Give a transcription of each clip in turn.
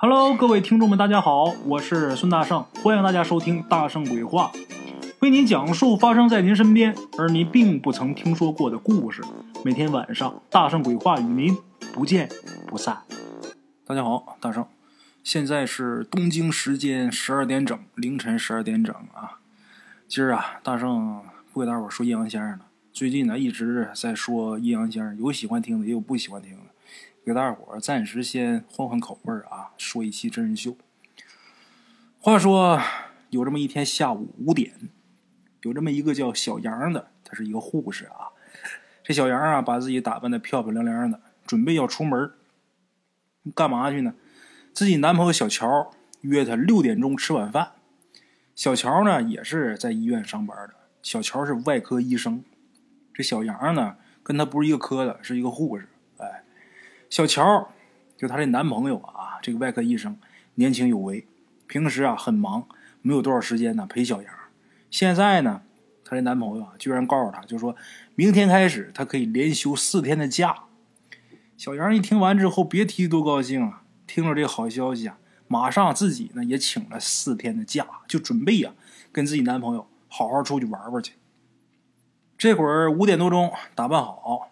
Hello，各位听众们，大家好，我是孙大圣，欢迎大家收听《大圣鬼话》，为您讲述发生在您身边而您并不曾听说过的故事。每天晚上，《大圣鬼话》与您不见不散。大家好，大圣，现在是东京时间十二点整，凌晨十二点整啊。今儿啊，大圣不给大伙儿说阴阳先生了。最近呢，一直在说阴阳先生，有喜欢听的，也有不喜欢听的。给大伙儿暂时先换换口味啊，说一期真人秀。话说有这么一天下午五点，有这么一个叫小杨的，他是一个护士啊。这小杨啊，把自己打扮的漂漂亮亮的，准备要出门干嘛去呢？自己男朋友小乔约他六点钟吃晚饭。小乔呢，也是在医院上班的。小乔是外科医生，这小杨呢，跟他不是一个科的，是一个护士。小乔，就她这男朋友啊，这个外科医生，年轻有为，平时啊很忙，没有多少时间呢陪小杨。现在呢，她这男朋友啊，居然告诉她，就说明天开始，她可以连休四天的假。小杨一听完之后，别提多高兴啊！听了这个好消息啊，马上自己呢也请了四天的假，就准备呀跟自己男朋友好好出去玩玩去。这会儿五点多钟，打扮好。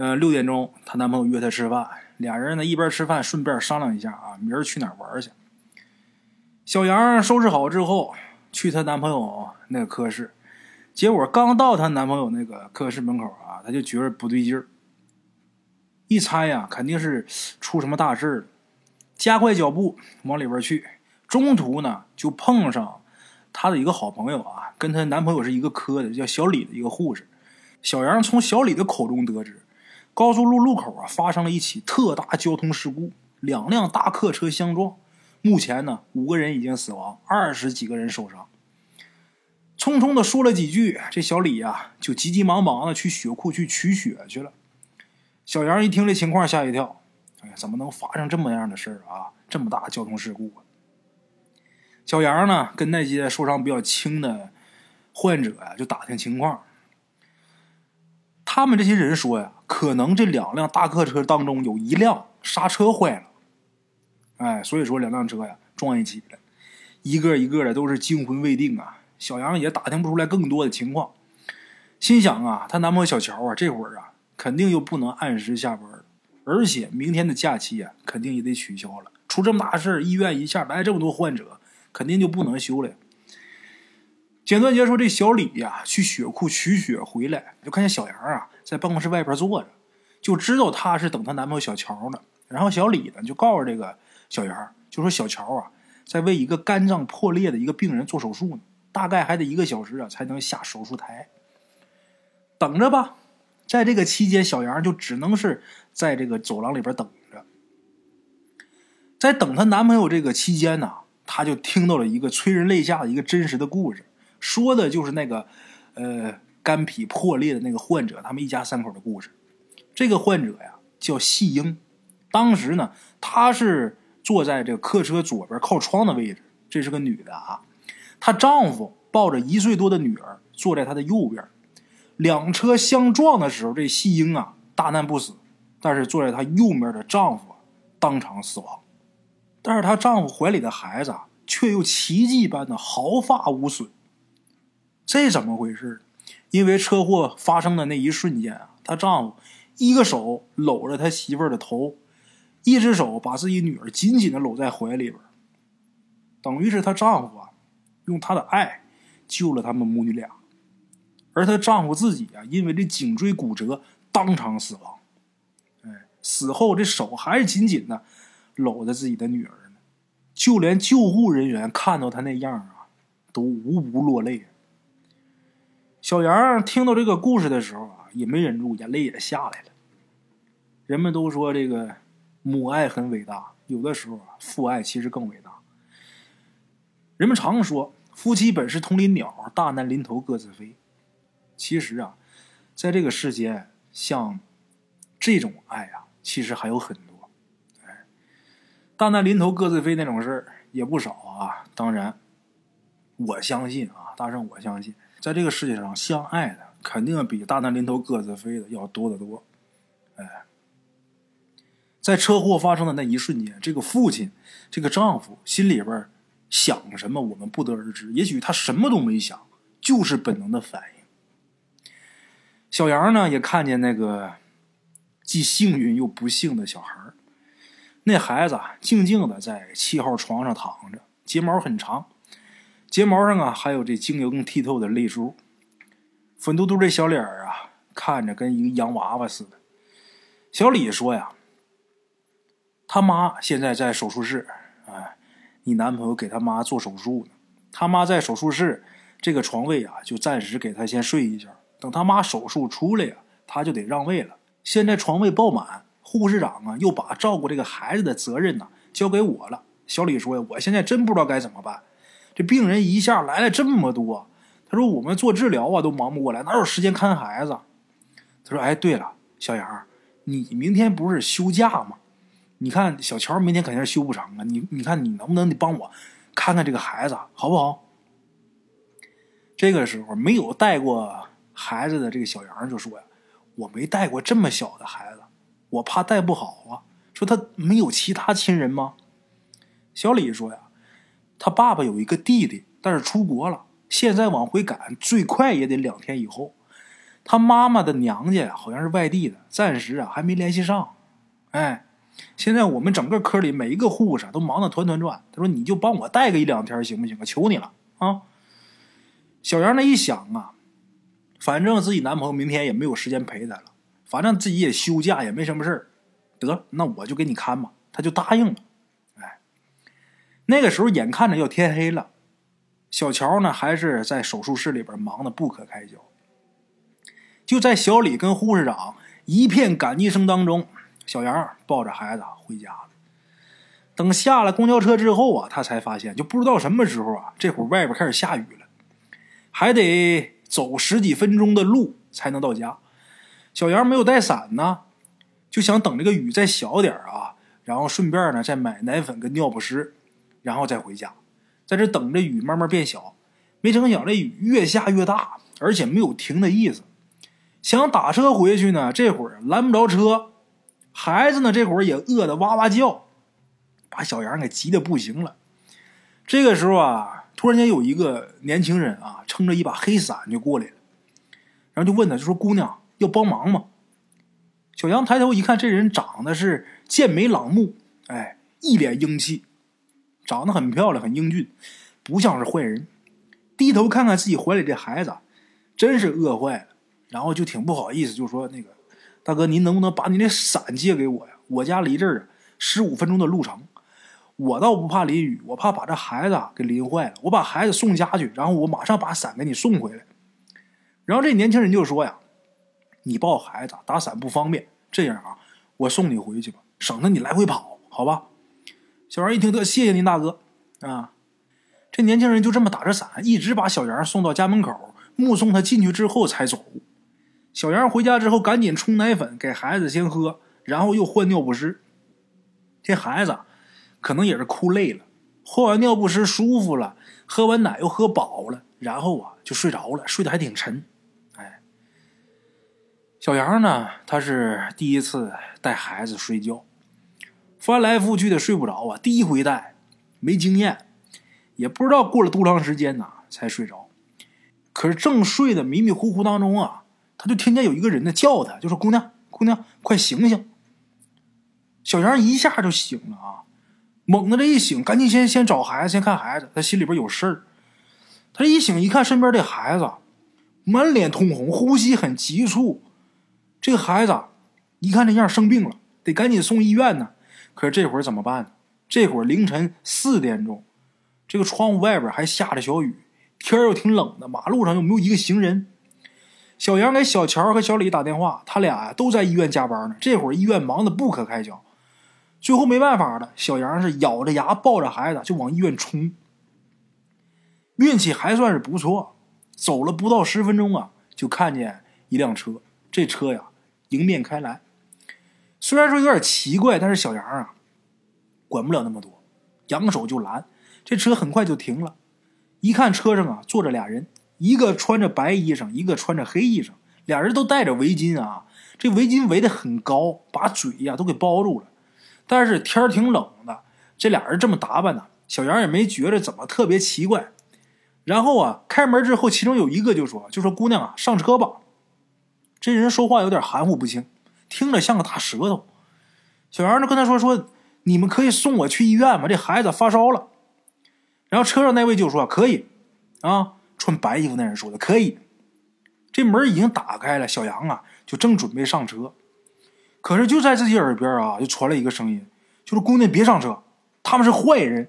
呃，六点钟，她男朋友约她吃饭，俩人呢一边吃饭顺便商量一下啊，明儿去哪儿玩去。小杨收拾好之后，去她男朋友那个科室，结果刚到她男朋友那个科室门口啊，她就觉得不对劲儿，一猜呀，肯定是出什么大事了，加快脚步往里边去。中途呢，就碰上她的一个好朋友啊，跟她男朋友是一个科的，叫小李的一个护士。小杨从小李的口中得知。高速路路口啊，发生了一起特大交通事故，两辆大客车相撞。目前呢，五个人已经死亡，二十几个人受伤。匆匆的说了几句，这小李呀，就急急忙忙的去血库去取血去了。小杨一听这情况，吓一跳，哎呀，怎么能发生这么样的事儿啊？这么大交通事故！小杨呢，跟那些受伤比较轻的患者呀，就打听情况。他们这些人说呀，可能这两辆大客车当中有一辆刹车坏了，哎，所以说两辆车呀撞一起了，一个一个的都是惊魂未定啊。小杨也打听不出来更多的情况，心想啊，她男朋友小乔啊，这会儿啊肯定又不能按时下班了，而且明天的假期啊肯定也得取消了。出这么大事医院一下来这么多患者，肯定就不能休了。简短结说：“这小李呀，去血库取血回来，就看见小杨啊在办公室外边坐着，就知道他是等她男朋友小乔呢。然后小李呢就告诉这个小杨，就说小乔啊在为一个肝脏破裂的一个病人做手术呢，大概还得一个小时啊才能下手术台。等着吧，在这个期间，小杨就只能是在这个走廊里边等着。在等她男朋友这个期间呢，她就听到了一个催人泪下的一个真实的故事。”说的就是那个，呃，肝脾破裂的那个患者，他们一家三口的故事。这个患者呀叫细英，当时呢，她是坐在这个客车左边靠窗的位置，这是个女的啊。她丈夫抱着一岁多的女儿坐在她的右边。两车相撞的时候，这细英啊大难不死，但是坐在她右面的丈夫当场死亡。但是她丈夫怀里的孩子却又奇迹般的毫发无损。这怎么回事？因为车祸发生的那一瞬间啊，她丈夫一个手搂着他媳妇儿的头，一只手把自己女儿紧紧的搂在怀里边，等于是她丈夫啊，用他的爱救了他们母女俩，而她丈夫自己啊，因为这颈椎骨折当场死亡。哎，死后这手还是紧紧的搂着自己的女儿呢，就连救护人员看到他那样啊，都无不落泪。小杨听到这个故事的时候啊，也没忍住，眼泪也下来了。人们都说这个母爱很伟大，有的时候啊，父爱其实更伟大。人们常说夫妻本是同林鸟，大难临头各自飞。其实啊，在这个世间，像这种爱啊，其实还有很多。哎，大难临头各自飞那种事儿也不少啊。当然，我相信啊，大圣，我相信。在这个世界上，相爱的肯定比大难临头各自飞的要多得多。哎，在车祸发生的那一瞬间，这个父亲，这个丈夫心里边想什么，我们不得而知。也许他什么都没想，就是本能的反应。小杨呢，也看见那个既幸运又不幸的小孩那孩子静静的在七号床上躺着，睫毛很长，睫毛上啊还有这晶莹剔透的泪珠，粉嘟嘟这小脸啊，看着跟一个洋娃娃似的。小李说呀。他妈现在在手术室，哎，你男朋友给他妈做手术呢。他妈在手术室，这个床位啊，就暂时给他先睡一下。等他妈手术出来呀，他就得让位了。现在床位爆满，护士长啊，又把照顾这个孩子的责任呢交给我了。小李说呀，我现在真不知道该怎么办。这病人一下来了这么多，他说我们做治疗啊都忙不过来，哪有时间看孩子？他说，哎，对了，小杨，你明天不是休假吗？你看小乔明天肯定是休不成啊！你你看你能不能得帮我看看这个孩子好不好？这个时候没有带过孩子的这个小杨就说呀：“我没带过这么小的孩子，我怕带不好啊。”说他没有其他亲人吗？小李说呀：“他爸爸有一个弟弟，但是出国了，现在往回赶，最快也得两天以后。他妈妈的娘家，好像是外地的，暂时啊还没联系上。哎。”现在我们整个科里每一个护士都忙得团团转。他说：“你就帮我带个一两天行不行啊？求你了啊！”小杨那一想啊，反正自己男朋友明天也没有时间陪她了，反正自己也休假也没什么事儿，得那我就给你看吧。他就答应了。那个时候眼看着要天黑了，小乔呢还是在手术室里边忙得不可开交。就在小李跟护士长一片感激声当中。小杨抱着孩子回家了。等下了公交车之后啊，他才发现，就不知道什么时候啊，这会儿外边开始下雨了，还得走十几分钟的路才能到家。小杨没有带伞呢，就想等这个雨再小点啊，然后顺便呢再买奶粉跟尿不湿，然后再回家。在这等着雨慢慢变小，没成想这雨越下越大，而且没有停的意思。想打车回去呢，这会儿拦不着车。孩子呢，这会儿也饿得哇哇叫，把小杨给急得不行了。这个时候啊，突然间有一个年轻人啊，撑着一把黑伞就过来了，然后就问他，就说：“姑娘要帮忙吗？”小杨抬头一看，这人长得是健美朗目，哎，一脸英气，长得很漂亮，很英俊，不像是坏人。低头看看自己怀里这孩子，真是饿坏了，然后就挺不好意思，就说：“那个。”大哥，您能不能把你那伞借给我呀？我家离这儿十五分钟的路程，我倒不怕淋雨，我怕把这孩子给淋坏了。我把孩子送家去，然后我马上把伞给你送回来。然后这年轻人就说呀：“你抱孩子打伞不方便，这样啊，我送你回去吧，省得你来回跑，好吧？”小杨一听，得谢谢您大哥啊。这年轻人就这么打着伞，一直把小杨送到家门口，目送他进去之后才走。小杨回家之后，赶紧冲奶粉给孩子先喝，然后又换尿不湿。这孩子可能也是哭累了，换完尿不湿舒服了，喝完奶又喝饱了，然后啊就睡着了，睡得还挺沉。哎，小杨呢，他是第一次带孩子睡觉，翻来覆去的睡不着啊，第一回带，没经验，也不知道过了多长时间呢才睡着。可是正睡得迷迷糊糊当中啊。他就听见有一个人呢叫他，就说：“姑娘，姑娘，快醒醒！”小杨一下就醒了啊，猛的这一醒，赶紧先先找孩子，先看孩子。他心里边有事儿。他这一醒一看，身边这孩子满脸通红，呼吸很急促。这孩子一看这样生病了，得赶紧送医院呢。可是这会儿怎么办呢？这会儿凌晨四点钟，这个窗户外边还下着小雨，天又挺冷的，马路上又没有一个行人。小杨给小乔和小李打电话，他俩呀都在医院加班呢。这会儿医院忙得不可开交，最后没办法了，小杨是咬着牙抱着孩子就往医院冲。运气还算是不错，走了不到十分钟啊，就看见一辆车。这车呀迎面开来，虽然说有点奇怪，但是小杨啊管不了那么多，扬手就拦。这车很快就停了，一看车上啊坐着俩人。一个穿着白衣裳，一个穿着黑衣裳，俩人都戴着围巾啊。这围巾围得很高，把嘴呀都给包住了。但是天挺冷的，这俩人这么打扮呢，小杨也没觉得怎么特别奇怪。然后啊，开门之后，其中有一个就说：“就说姑娘啊，上车吧。”这人说话有点含糊不清，听着像个大舌头。小杨就跟他说：“说你们可以送我去医院吗？这孩子发烧了。”然后车上那位就说：“可以。”啊，穿白衣服那人说的：“可以。”这门已经打开了，小杨啊就正准备上车，可是就在自己耳边啊就传来一个声音，就是“姑娘别上车，他们是坏人。”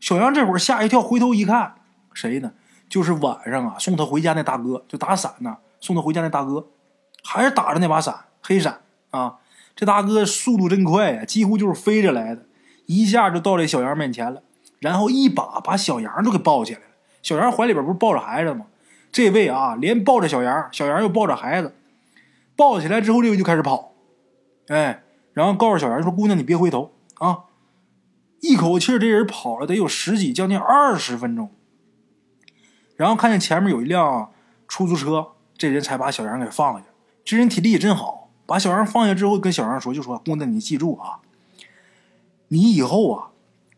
小杨这会儿吓一跳，回头一看。谁呢？就是晚上啊，送他回家那大哥，就打伞呢。送他回家那大哥，还是打着那把伞，黑闪啊。这大哥速度真快呀，几乎就是飞着来的，一下就到这小杨面前了，然后一把把小杨都给抱起来了。小杨怀里边不是抱着孩子吗？这位啊，连抱着小杨，小杨又抱着孩子，抱起来之后，这位就开始跑，哎，然后告诉小杨说：“姑娘，你别回头啊！”一口气，这人跑了得有十几，将近二十分钟。然后看见前面有一辆出租车，这人才把小杨给放下。这人体力也真好，把小杨放下之后，跟小杨说：“就说姑娘，你记住啊，你以后啊，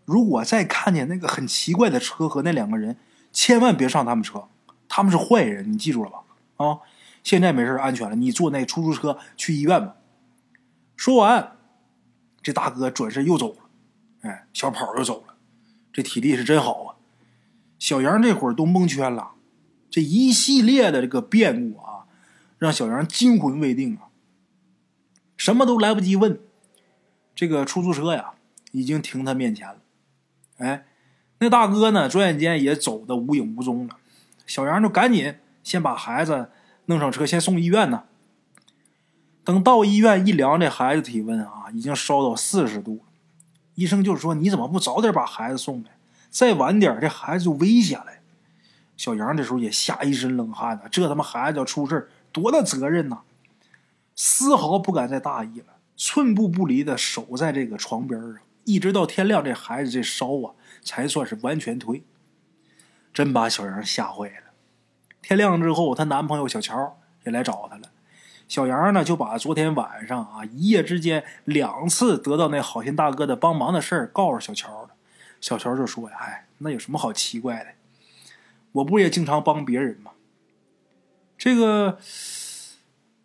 如果再看见那个很奇怪的车和那两个人，千万别上他们车，他们是坏人，你记住了吧？啊，现在没事安全了，你坐那出租车去医院吧。”说完，这大哥转身又走了，哎，小跑又走了，这体力是真好啊。小杨这会儿都蒙圈了，这一系列的这个变故啊，让小杨惊魂未定啊，什么都来不及问。这个出租车呀，已经停他面前了。哎，那大哥呢，转眼间也走的无影无踪了。小杨就赶紧先把孩子弄上车，先送医院呢。等到医院一量，这孩子体温啊，已经烧到四十度。医生就说：“你怎么不早点把孩子送来？”再晚点这孩子就危险了。小杨这时候也吓一身冷汗呢，这他妈孩子要出事多大责任呐！丝毫不敢再大意了，寸步不离的守在这个床边上，一直到天亮，这孩子这烧啊才算是完全退。真把小杨吓坏了。天亮之后，她男朋友小乔也来找她了。小杨呢就把昨天晚上啊一夜之间两次得到那好心大哥的帮忙的事儿告诉小乔了。小乔就说：“呀，哎，那有什么好奇怪的？我不也经常帮别人吗？”这个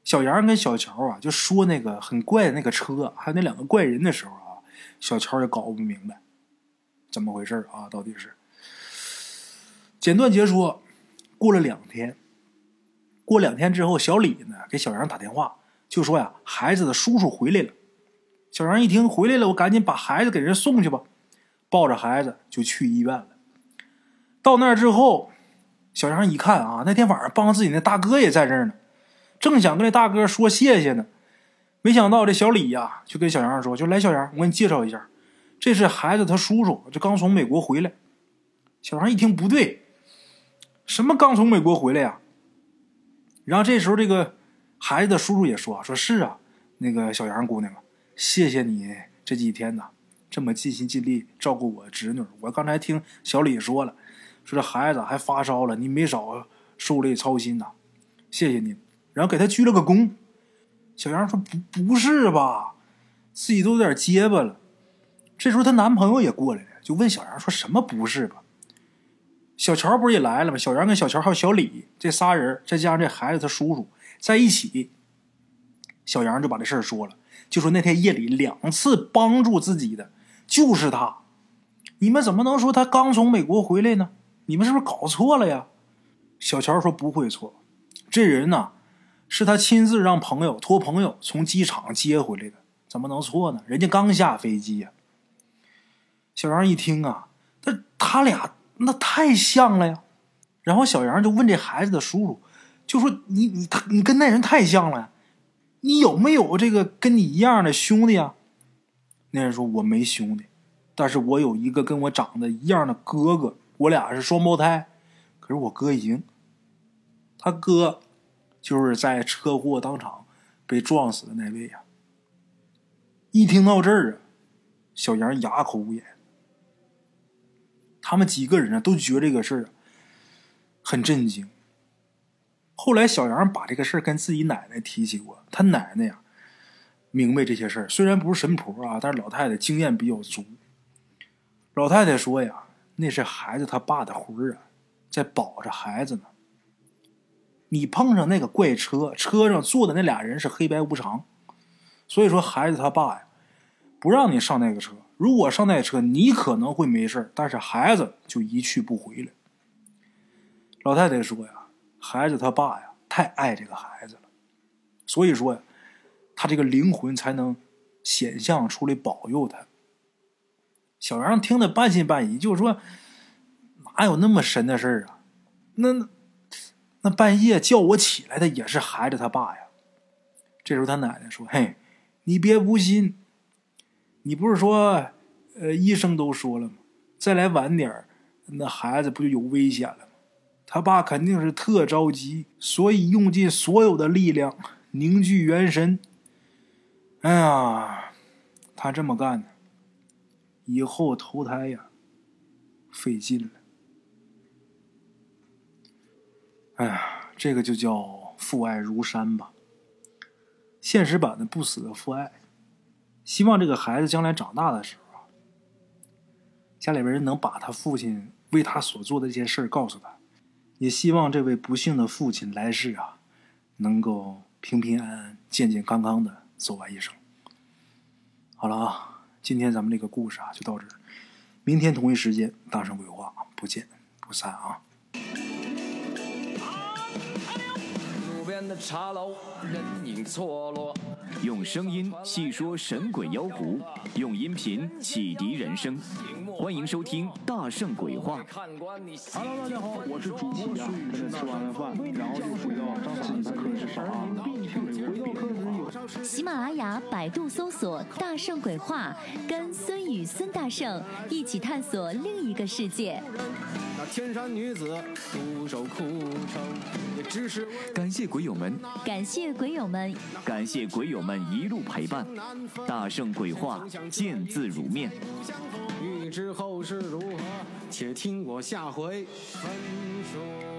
小杨跟小乔啊，就说那个很怪的那个车，还有那两个怪人的时候啊，小乔也搞不明白怎么回事啊，到底是。简短截说，过了两天，过两天之后，小李呢给小杨打电话，就说呀，孩子的叔叔回来了。小杨一听回来了，我赶紧把孩子给人送去吧。抱着孩子就去医院了。到那儿之后，小杨一看啊，那天晚上帮自己那大哥也在这儿呢，正想跟这大哥说谢谢呢，没想到这小李呀，就跟小杨说：“就来，小杨，我给你介绍一下，这是孩子他叔叔，这刚从美国回来。”小杨一听不对，什么刚从美国回来呀？然后这时候这个孩子的叔叔也说：“说是啊，那个小杨姑娘，谢谢你这几天呐。”这么尽心尽力照顾我侄女，我刚才听小李说了，说这孩子还发烧了，你没少受累操心呐，谢谢你。然后给他鞠了个躬。小杨说：“不不是吧，自己都有点结巴了。”这时候她男朋友也过来了，就问小杨说：“什么不是吧？”小乔不是也来了吗？小杨跟小乔还有小李这仨人，再加上这孩子他叔叔在一起，小杨就把这事儿说了，就说那天夜里两次帮助自己的。就是他，你们怎么能说他刚从美国回来呢？你们是不是搞错了呀？小乔说不会错，这人呢，是他亲自让朋友托朋友从机场接回来的，怎么能错呢？人家刚下飞机呀。小杨一听啊，他他俩那太像了呀。然后小杨就问这孩子的叔叔，就说你你他你跟那人太像了，你有没有这个跟你一样的兄弟啊？那人说：“我没兄弟，但是我有一个跟我长得一样的哥哥，我俩是双胞胎。可是我哥已经，他哥就是在车祸当场被撞死的那位呀。”一听到这儿啊，小杨哑口无言。他们几个人啊，都觉得这个事儿很震惊。后来，小杨把这个事儿跟自己奶奶提起过，他奶奶呀。明白这些事儿。虽然不是神婆啊，但是老太太经验比较足。老太太说呀，那是孩子他爸的魂儿啊，在保着孩子呢。你碰上那个怪车，车上坐的那俩人是黑白无常，所以说孩子他爸呀，不让你上那个车。如果上那车，你可能会没事但是孩子就一去不回了。老太太说呀，孩子他爸呀，太爱这个孩子了，所以说呀，他这个灵魂才能显像出来保佑他。小杨听得半信半疑，就是说：“哪有那么神的事儿啊？那……”那半夜叫我起来的也是孩子他爸呀。这时候他奶奶说：“嘿，你别不信，你不是说，呃，医生都说了吗？再来晚点那孩子不就有危险了吗？他爸肯定是特着急，所以用尽所有的力量凝聚元神。哎呀，他这么干呢，以后投胎呀，费劲了。”哎呀，这个就叫父爱如山吧。现实版的不死的父爱，希望这个孩子将来长大的时候啊，家里边人能把他父亲为他所做的这些事儿告诉他，也希望这位不幸的父亲来世啊，能够平平安安、健健康康的走完一生。好了啊，今天咱们这个故事啊就到这，明天同一时间大圣鬼话不见不散啊。的茶楼，人影错落。用声音细说神鬼妖狐，用音频启迪人生。欢迎收听《大圣鬼话》。Hello，大家好，我是主播孙宇。吃完了饭，然后就回到自己的课室上喜马拉雅、百度搜索“大圣鬼话”，跟孙宇、孙大圣一起探索另一个世界。那天山女子独守空城，也只是感谢鬼友们，感谢鬼友们，感谢鬼友们一路陪伴。大圣鬼话，见字如面。欲知后事如何，且听我下回分说。